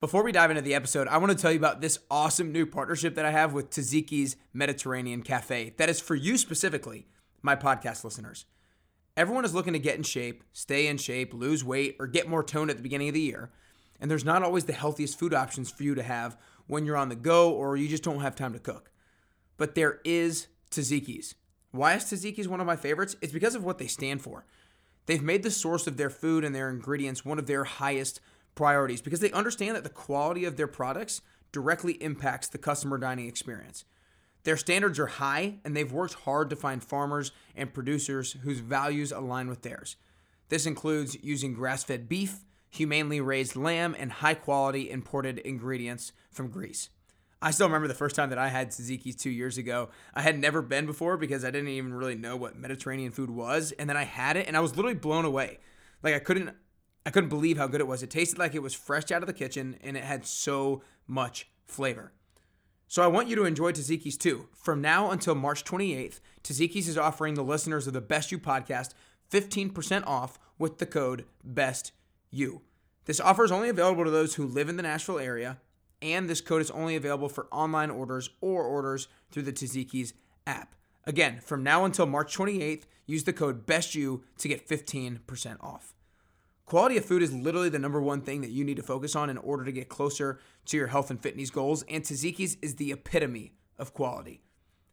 Before we dive into the episode, I want to tell you about this awesome new partnership that I have with Taziki's Mediterranean Cafe. That is for you specifically, my podcast listeners. Everyone is looking to get in shape, stay in shape, lose weight, or get more tone at the beginning of the year. And there's not always the healthiest food options for you to have when you're on the go or you just don't have time to cook. But there is Taziki's. Why is Taziki's one of my favorites? It's because of what they stand for. They've made the source of their food and their ingredients one of their highest priorities because they understand that the quality of their products directly impacts the customer dining experience. Their standards are high, and they've worked hard to find farmers and producers whose values align with theirs. This includes using grass fed beef, humanely raised lamb, and high quality imported ingredients from Greece. I still remember the first time that I had Taziki's two years ago. I had never been before because I didn't even really know what Mediterranean food was. And then I had it and I was literally blown away. Like I couldn't I couldn't believe how good it was. It tasted like it was fresh out of the kitchen and it had so much flavor. So I want you to enjoy Taziki's too. From now until March 28th, Taziki's is offering the listeners of the Best You podcast 15% off with the code BEST BESTYOU. This offer is only available to those who live in the Nashville area, and this code is only available for online orders or orders through the Taziki's app. Again, from now until March 28th, use the code BESTYOU to get 15% off. Quality of food is literally the number one thing that you need to focus on in order to get closer to your health and fitness goals, and Taziki's is the epitome of quality.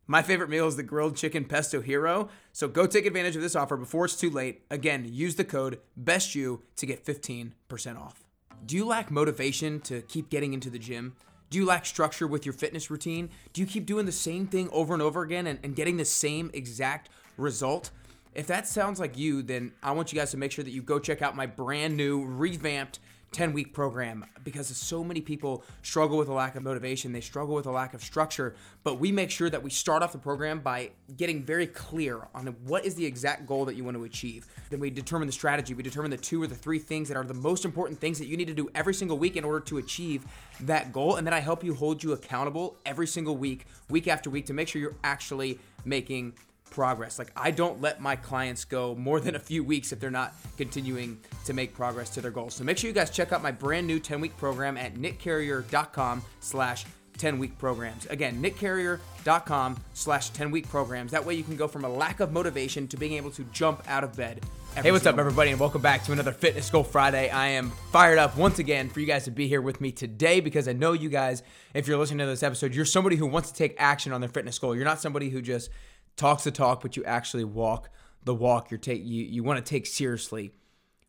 My favorite meal is the grilled chicken pesto hero, so go take advantage of this offer before it's too late. Again, use the code BESTYOU to get 15% off. Do you lack motivation to keep getting into the gym? Do you lack structure with your fitness routine? Do you keep doing the same thing over and over again and, and getting the same exact result? If that sounds like you, then I want you guys to make sure that you go check out my brand new, revamped 10 week program because so many people struggle with a lack of motivation. They struggle with a lack of structure. But we make sure that we start off the program by getting very clear on what is the exact goal that you want to achieve. Then we determine the strategy. We determine the two or the three things that are the most important things that you need to do every single week in order to achieve that goal. And then I help you hold you accountable every single week, week after week, to make sure you're actually making progress. Like I don't let my clients go more than a few weeks if they're not continuing to make progress to their goals. So make sure you guys check out my brand new 10-week program at nickcarrier.com slash 10 week programs. Again, nickcarrier.com slash 10 week programs. That way you can go from a lack of motivation to being able to jump out of bed. Hey, what's up, everybody, and welcome back to another Fitness Goal Friday. I am fired up once again for you guys to be here with me today because I know you guys, if you're listening to this episode, you're somebody who wants to take action on their fitness goal. You're not somebody who just talks the talk, but you actually walk the walk. You're take you you want to take seriously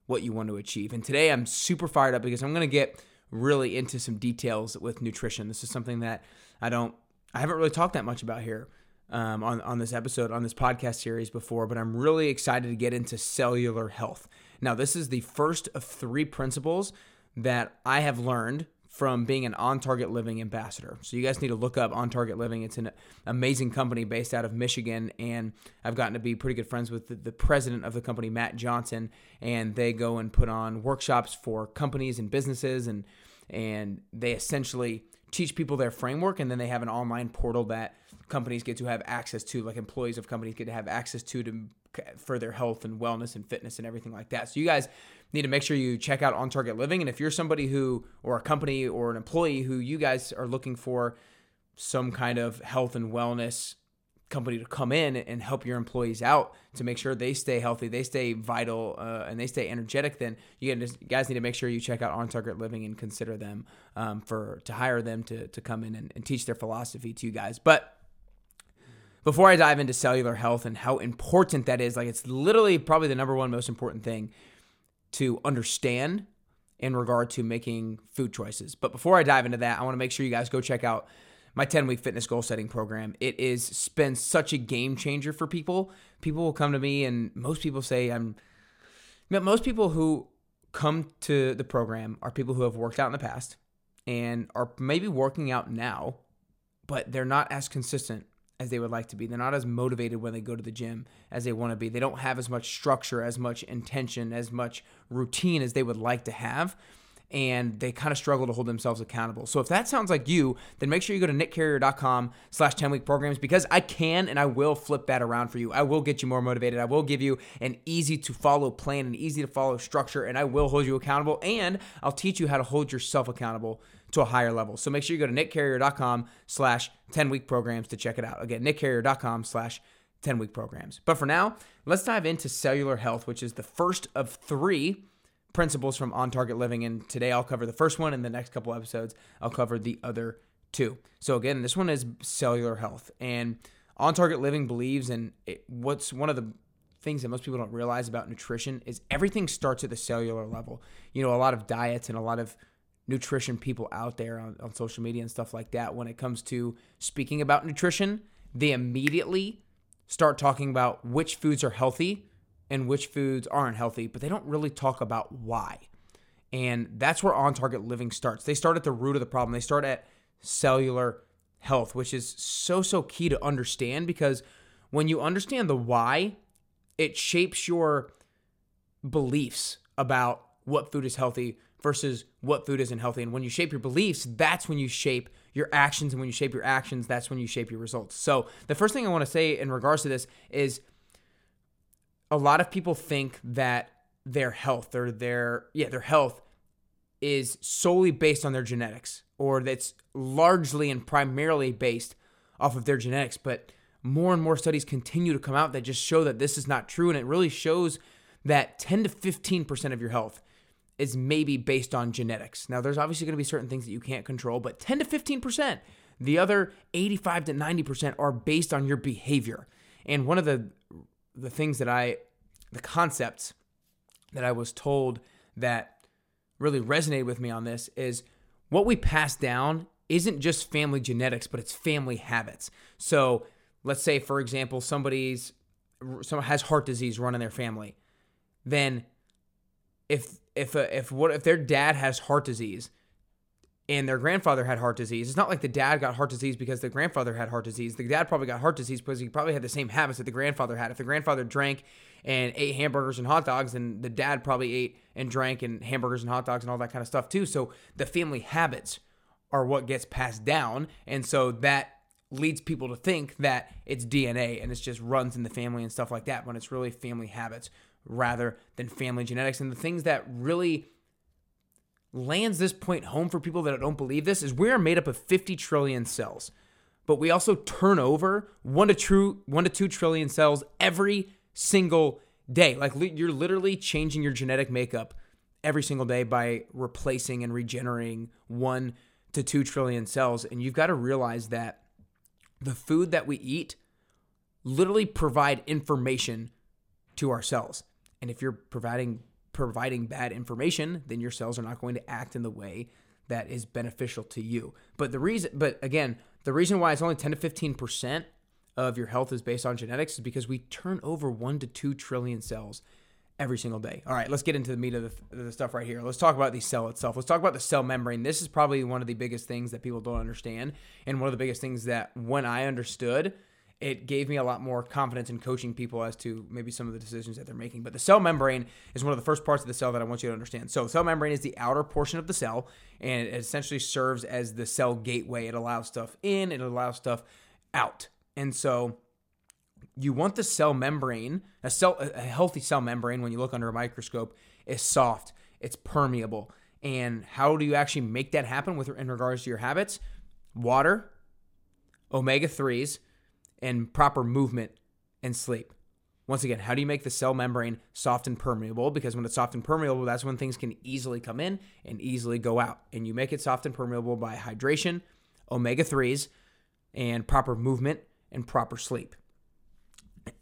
what you want to achieve. And today I'm super fired up because I'm going to get really into some details with nutrition. This is something that I don't I haven't really talked that much about here um, on on this episode on this podcast series before, but I'm really excited to get into cellular health. Now, this is the first of three principles that I have learned from being an on target living ambassador. So you guys need to look up on target living. It's an amazing company based out of Michigan and I've gotten to be pretty good friends with the, the, president of the company Matt Johnson and they go and put on workshops for companies and businesses and and they essentially teach people their framework and then they have an online portal that companies get to have access to like employees of companies get to have access to to for their health and wellness and fitness and everything like that. So you guys need to make sure you check out On Target Living. And if you're somebody who, or a company or an employee who you guys are looking for some kind of health and wellness company to come in and help your employees out to make sure they stay healthy, they stay vital, uh, and they stay energetic, then you guys need to make sure you check out On Target Living and consider them um, for to hire them to to come in and, and teach their philosophy to you guys. But before I dive into cellular health and how important that is, like it's literally probably the number one most important thing to understand in regard to making food choices. But before I dive into that, I want to make sure you guys go check out my 10 week fitness goal setting program. It is been such a game changer for people. People will come to me and most people say I'm most people who come to the program are people who have worked out in the past and are maybe working out now, but they're not as consistent as they would like to be. They're not as motivated when they go to the gym as they want to be. They don't have as much structure, as much intention, as much routine as they would like to have. And they kind of struggle to hold themselves accountable. So if that sounds like you, then make sure you go to nickcarrier.com slash 10 week programs because I can and I will flip that around for you. I will get you more motivated. I will give you an easy to follow plan, an easy to follow structure, and I will hold you accountable and I'll teach you how to hold yourself accountable to a higher level. So make sure you go to nickcarrier.com slash 10 week programs to check it out. Again, nickcarrier.com slash 10 week programs. But for now, let's dive into cellular health, which is the first of three principles from On Target Living. And today I'll cover the first one. In the next couple episodes, I'll cover the other two. So again, this one is cellular health. And On Target Living believes in what's one of the things that most people don't realize about nutrition is everything starts at the cellular level. You know, a lot of diets and a lot of nutrition people out there on, on social media and stuff like that, when it comes to speaking about nutrition, they immediately start talking about which foods are healthy and which foods aren't healthy, but they don't really talk about why. And that's where on target living starts. They start at the root of the problem. They start at cellular health, which is so, so key to understand because when you understand the why, it shapes your beliefs about what food is healthy versus what food isn't healthy. And when you shape your beliefs, that's when you shape your actions. And when you shape your actions, that's when you shape your results. So, the first thing I want to say in regards to this is a lot of people think that their health or their yeah their health is solely based on their genetics or that's largely and primarily based off of their genetics but more and more studies continue to come out that just show that this is not true and it really shows that 10 to 15% of your health is maybe based on genetics. Now there's obviously going to be certain things that you can't control but 10 to 15% the other 85 to 90% are based on your behavior. And one of the the things that I, the concepts that I was told that really resonated with me on this is what we pass down isn't just family genetics, but it's family habits. So let's say, for example, somebody's someone has heart disease run in their family, then if if if what if their dad has heart disease and their grandfather had heart disease. It's not like the dad got heart disease because the grandfather had heart disease. The dad probably got heart disease because he probably had the same habits that the grandfather had. If the grandfather drank and ate hamburgers and hot dogs, then the dad probably ate and drank and hamburgers and hot dogs and all that kind of stuff too. So the family habits are what gets passed down. And so that leads people to think that it's DNA and it just runs in the family and stuff like that when it's really family habits rather than family genetics. And the things that really lands this point home for people that don't believe this is we are made up of 50 trillion cells, but we also turn over one to true one to two trillion cells every single day. Like you're literally changing your genetic makeup every single day by replacing and regenerating one to two trillion cells. And you've got to realize that the food that we eat literally provide information to our cells. And if you're providing providing bad information, then your cells are not going to act in the way that is beneficial to you. But the reason, but again, the reason why it's only 10 to 15% of your health is based on genetics is because we turn over one to two trillion cells every single day. All right, let's get into the meat of the, the, stuff right here. Let's talk about the cell itself. Let's talk about the cell membrane. This is probably one of the biggest things that people don't understand, and one of the biggest things that when I understood, it gave me a lot more confidence in coaching people as to maybe some of the decisions that they're making. But the cell membrane is one of the first parts of the cell that I want you to understand. So, cell membrane is the outer portion of the cell, and it essentially serves as the cell gateway. It allows stuff in, it allows stuff out. And so, you want the cell membrane, a cell, a healthy cell membrane, when you look under a microscope, is soft, it's permeable. And how do you actually make that happen with in regards to your habits? Water, omega 3s, and proper movement and sleep. Once again, how do you make the cell membrane soft and permeable? Because when it's soft and permeable, that's when things can easily come in and easily go out. And you make it soft and permeable by hydration, omega 3s, and proper movement and proper sleep.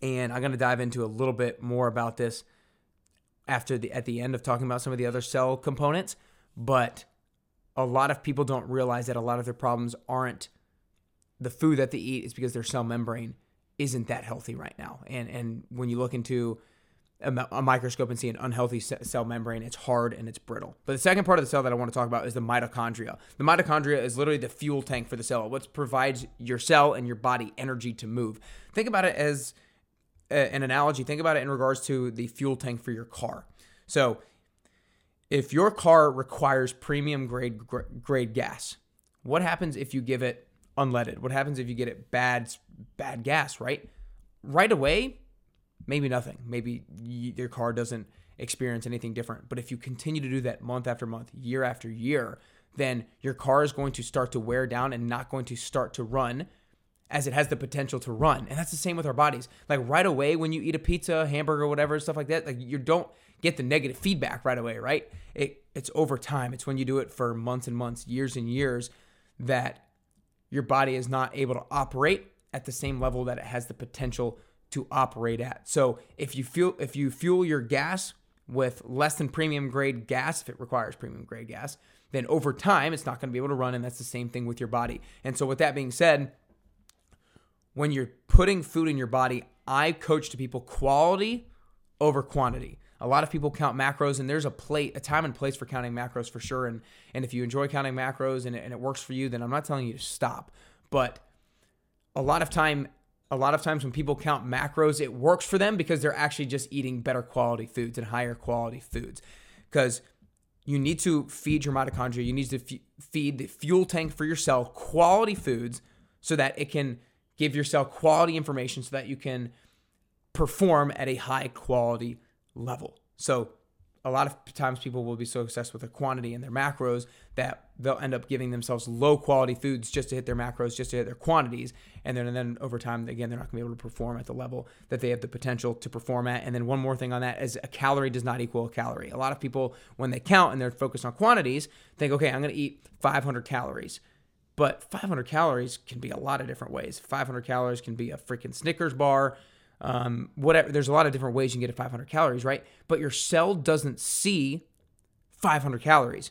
And I'm going to dive into a little bit more about this after the at the end of talking about some of the other cell components, but a lot of people don't realize that a lot of their problems aren't the food that they eat is because their cell membrane isn't that healthy right now. And and when you look into a, a microscope and see an unhealthy cell membrane, it's hard and it's brittle. But the second part of the cell that I want to talk about is the mitochondria. The mitochondria is literally the fuel tank for the cell. What provides your cell and your body energy to move. Think about it as an analogy. Think about it in regards to the fuel tank for your car. So if your car requires premium grade grade gas, what happens if you give it unleaded? What happens if you get it bad bad gas, right? Right away, maybe nothing. Maybe your car doesn't experience anything different. But if you continue to do that month after month, year after year, then your car is going to start to wear down and not going to start to run as it has the potential to run. And that's the same with our bodies. Like right away when you eat a pizza, hamburger, whatever, stuff like that, like you don't get the negative feedback right away, right? It it's over time. It's when you do it for months and months, years and years that your body is not able to operate at the same level that it has the potential to operate at. So if you fuel if you fuel your gas with less than premium grade gas, if it requires premium grade gas, then over time it's not going to be able to run. And that's the same thing with your body. And so with that being said, when you're putting food in your body, I coach to people quality over quantity. A lot of people count macros, and there's a plate, a time and place for counting macros for sure. And and if you enjoy counting macros and it, and it works for you, then I'm not telling you to stop. But a lot of time, a lot of times when people count macros, it works for them because they're actually just eating better quality foods and higher quality foods. Because you need to feed your mitochondria, you need to f- feed the fuel tank for your cell quality foods so that it can give your cell quality information so that you can perform at a high quality level. So a lot of times people will be so obsessed with their quantity and their macros that they'll end up giving themselves low quality foods just to hit their macros, just to hit their quantities. And then, and then over time, again, they're not going to be able to perform at the level that they have the potential to perform at. And then one more thing on that is a calorie does not equal a calorie. A lot of people, when they count and they're focused on quantities, think, okay, I'm going to eat 500 calories. But 500 calories can be a lot of different ways. 500 calories can be a freaking Snickers bar, um, whatever. There's a lot of different ways you can get to 500 calories, right? But your cell doesn't see 500 calories.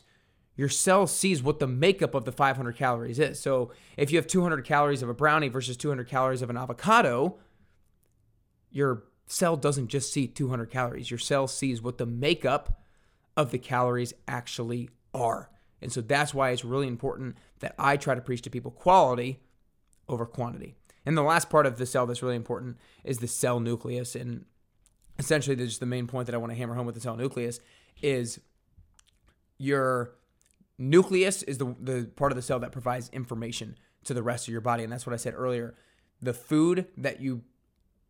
Your cell sees what the makeup of the 500 calories is. So if you have 200 calories of a brownie versus 200 calories of an avocado, your cell doesn't just see 200 calories. Your cell sees what the makeup of the calories actually are. And so that's why it's really important that I try to preach to people quality over quantity. And the last part of the cell that's really important is the cell nucleus. And essentially, just the main point that I want to hammer home with the cell nucleus is your nucleus is the, the part of the cell that provides information to the rest of your body. And that's what I said earlier. The food that you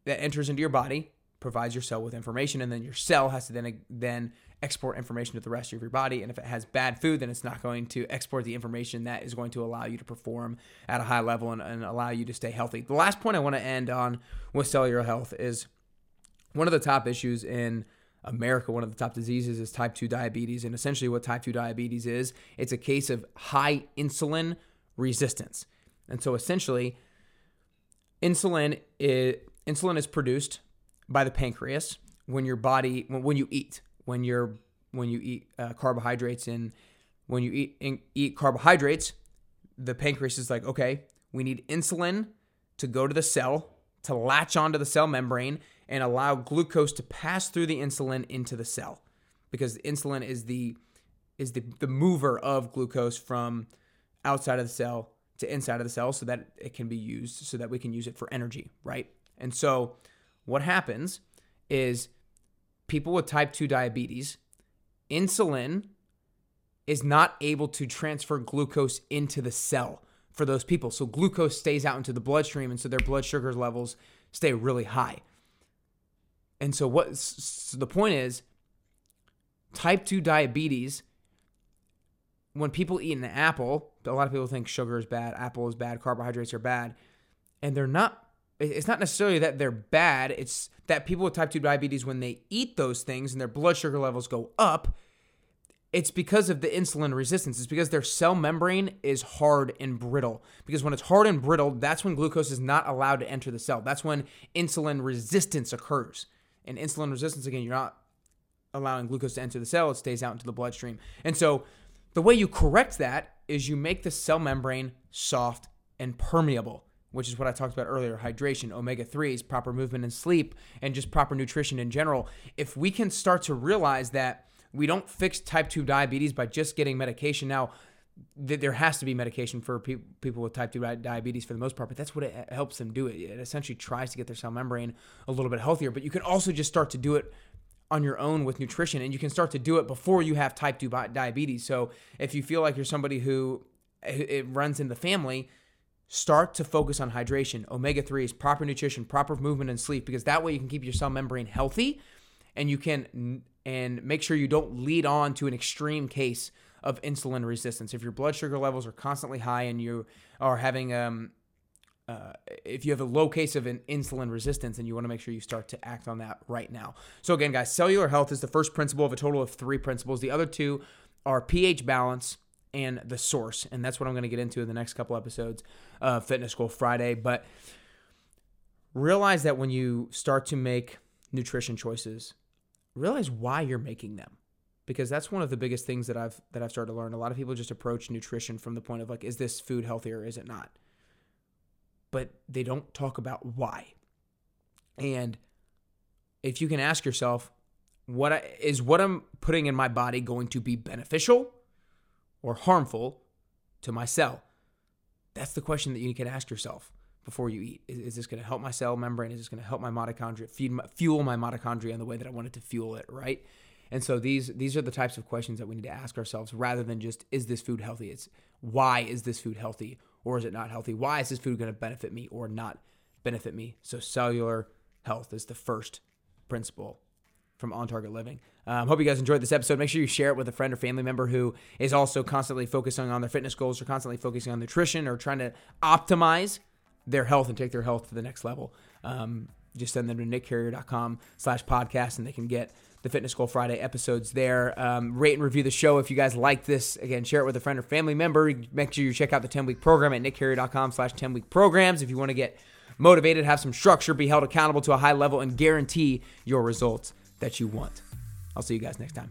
that enters into your body provides your cell with information, and then your cell has to then then export information to the rest of your body. And if it has bad food, then it's not going to export the information that is going to allow you to perform at a high level and, and allow you to stay healthy. The last point I want to end on with cellular health is one of the top issues in America, one of the top diseases is type 2 diabetes. And essentially, what type 2 diabetes is, it's a case of high insulin resistance. And so essentially, insulin is, insulin is produced by the pancreas when your body when you eat when you're when you eat uh, carbohydrates and when you eat in, eat carbohydrates the pancreas is like okay we need insulin to go to the cell to latch onto the cell membrane and allow glucose to pass through the insulin into the cell because insulin is the is the, the mover of glucose from outside of the cell to inside of the cell so that it can be used so that we can use it for energy right? And so what happens is people with type 2 diabetes, insulin is not able to transfer glucose into the cell for those people. So glucose stays out into the bloodstream, and so their blood sugar levels stay really high. And so what so the point is type 2 diabetes when people eat an apple, a lot of people think sugar is bad, apple is bad, carbohydrates are bad, and they're not it's not necessarily that they're bad. It's that people with type 2 diabetes, when they eat those things and their blood sugar levels go up, it's because of the insulin resistance. It's because their cell membrane is hard and brittle. Because when it's hard and brittle, that's when glucose is not allowed to enter the cell. That's when insulin resistance occurs. And insulin resistance, again, you're not allowing glucose to enter the cell, it stays out into the bloodstream. And so the way you correct that is you make the cell membrane soft and permeable which is what I talked about earlier hydration, omega 3s, proper movement and sleep, and just proper nutrition in general. If we can start to realize that we don't fix type 2 diabetes by just getting medication. Now, th- there has to be medication for pe- people with type 2 diabetes for the most part, but that's what it helps them do. It, it essentially tries to get their cell membrane a little bit healthier, but you can also just start to do it on your own with nutrition and you can start to do it before you have type 2 diabetes. So if you feel like you're somebody who it runs in the family, start to focus on hydration, omega 3s, proper nutrition, proper movement and sleep because that way you can keep your cell membrane healthy and you can and make sure you don't lead on to an extreme case of insulin resistance. If your blood sugar levels are constantly high and you are having um uh, if you have a low case of an insulin resistance and you want to make sure you start to act on that right now. So again, guys, cellular health is the first principle of a total of three principles. The other two are pH balance and the source, and that's what I'm going to get into in the next couple episodes of Fitness Goal Friday. But realize that when you start to make nutrition choices, realize why you're making them because that's one of the biggest things that I've that I've started to learn. A lot of people just approach nutrition from the point of like, is this food healthy or is it not? but they don't talk about why. And if you can ask yourself, what I, is what I'm putting in my body going to be beneficial or harmful to my cell? That's the question that you can ask yourself before you eat. Is, is this going to help my cell membrane? Is this going to help my mitochondria feed my, fuel my mitochondria in the way that I want it to fuel it? Right. And so these these are the types of questions that we need to ask ourselves rather than just is this food healthy? It's why is this food healthy or is it not healthy? Why is this food going to benefit me or not benefit me? So cellular health is the first principle from On Target Living. Um, hope you guys enjoyed this episode. Make sure you share it with a friend or family member who is also constantly focusing on their fitness goals or constantly focusing on nutrition or trying to optimize their health and take their health to the next level. Um, just send them to nickcarrier.com slash podcast and they can get the Fitness Goal Friday episodes there. Um, rate and review the show if you guys like this. Again, share it with a friend or family member. Make sure you check out the 10 week program at nickcarrier.com slash 10 week programs if you want to get motivated, have some structure, be held accountable to a high level, and guarantee your results that you want. I'll see you guys next time.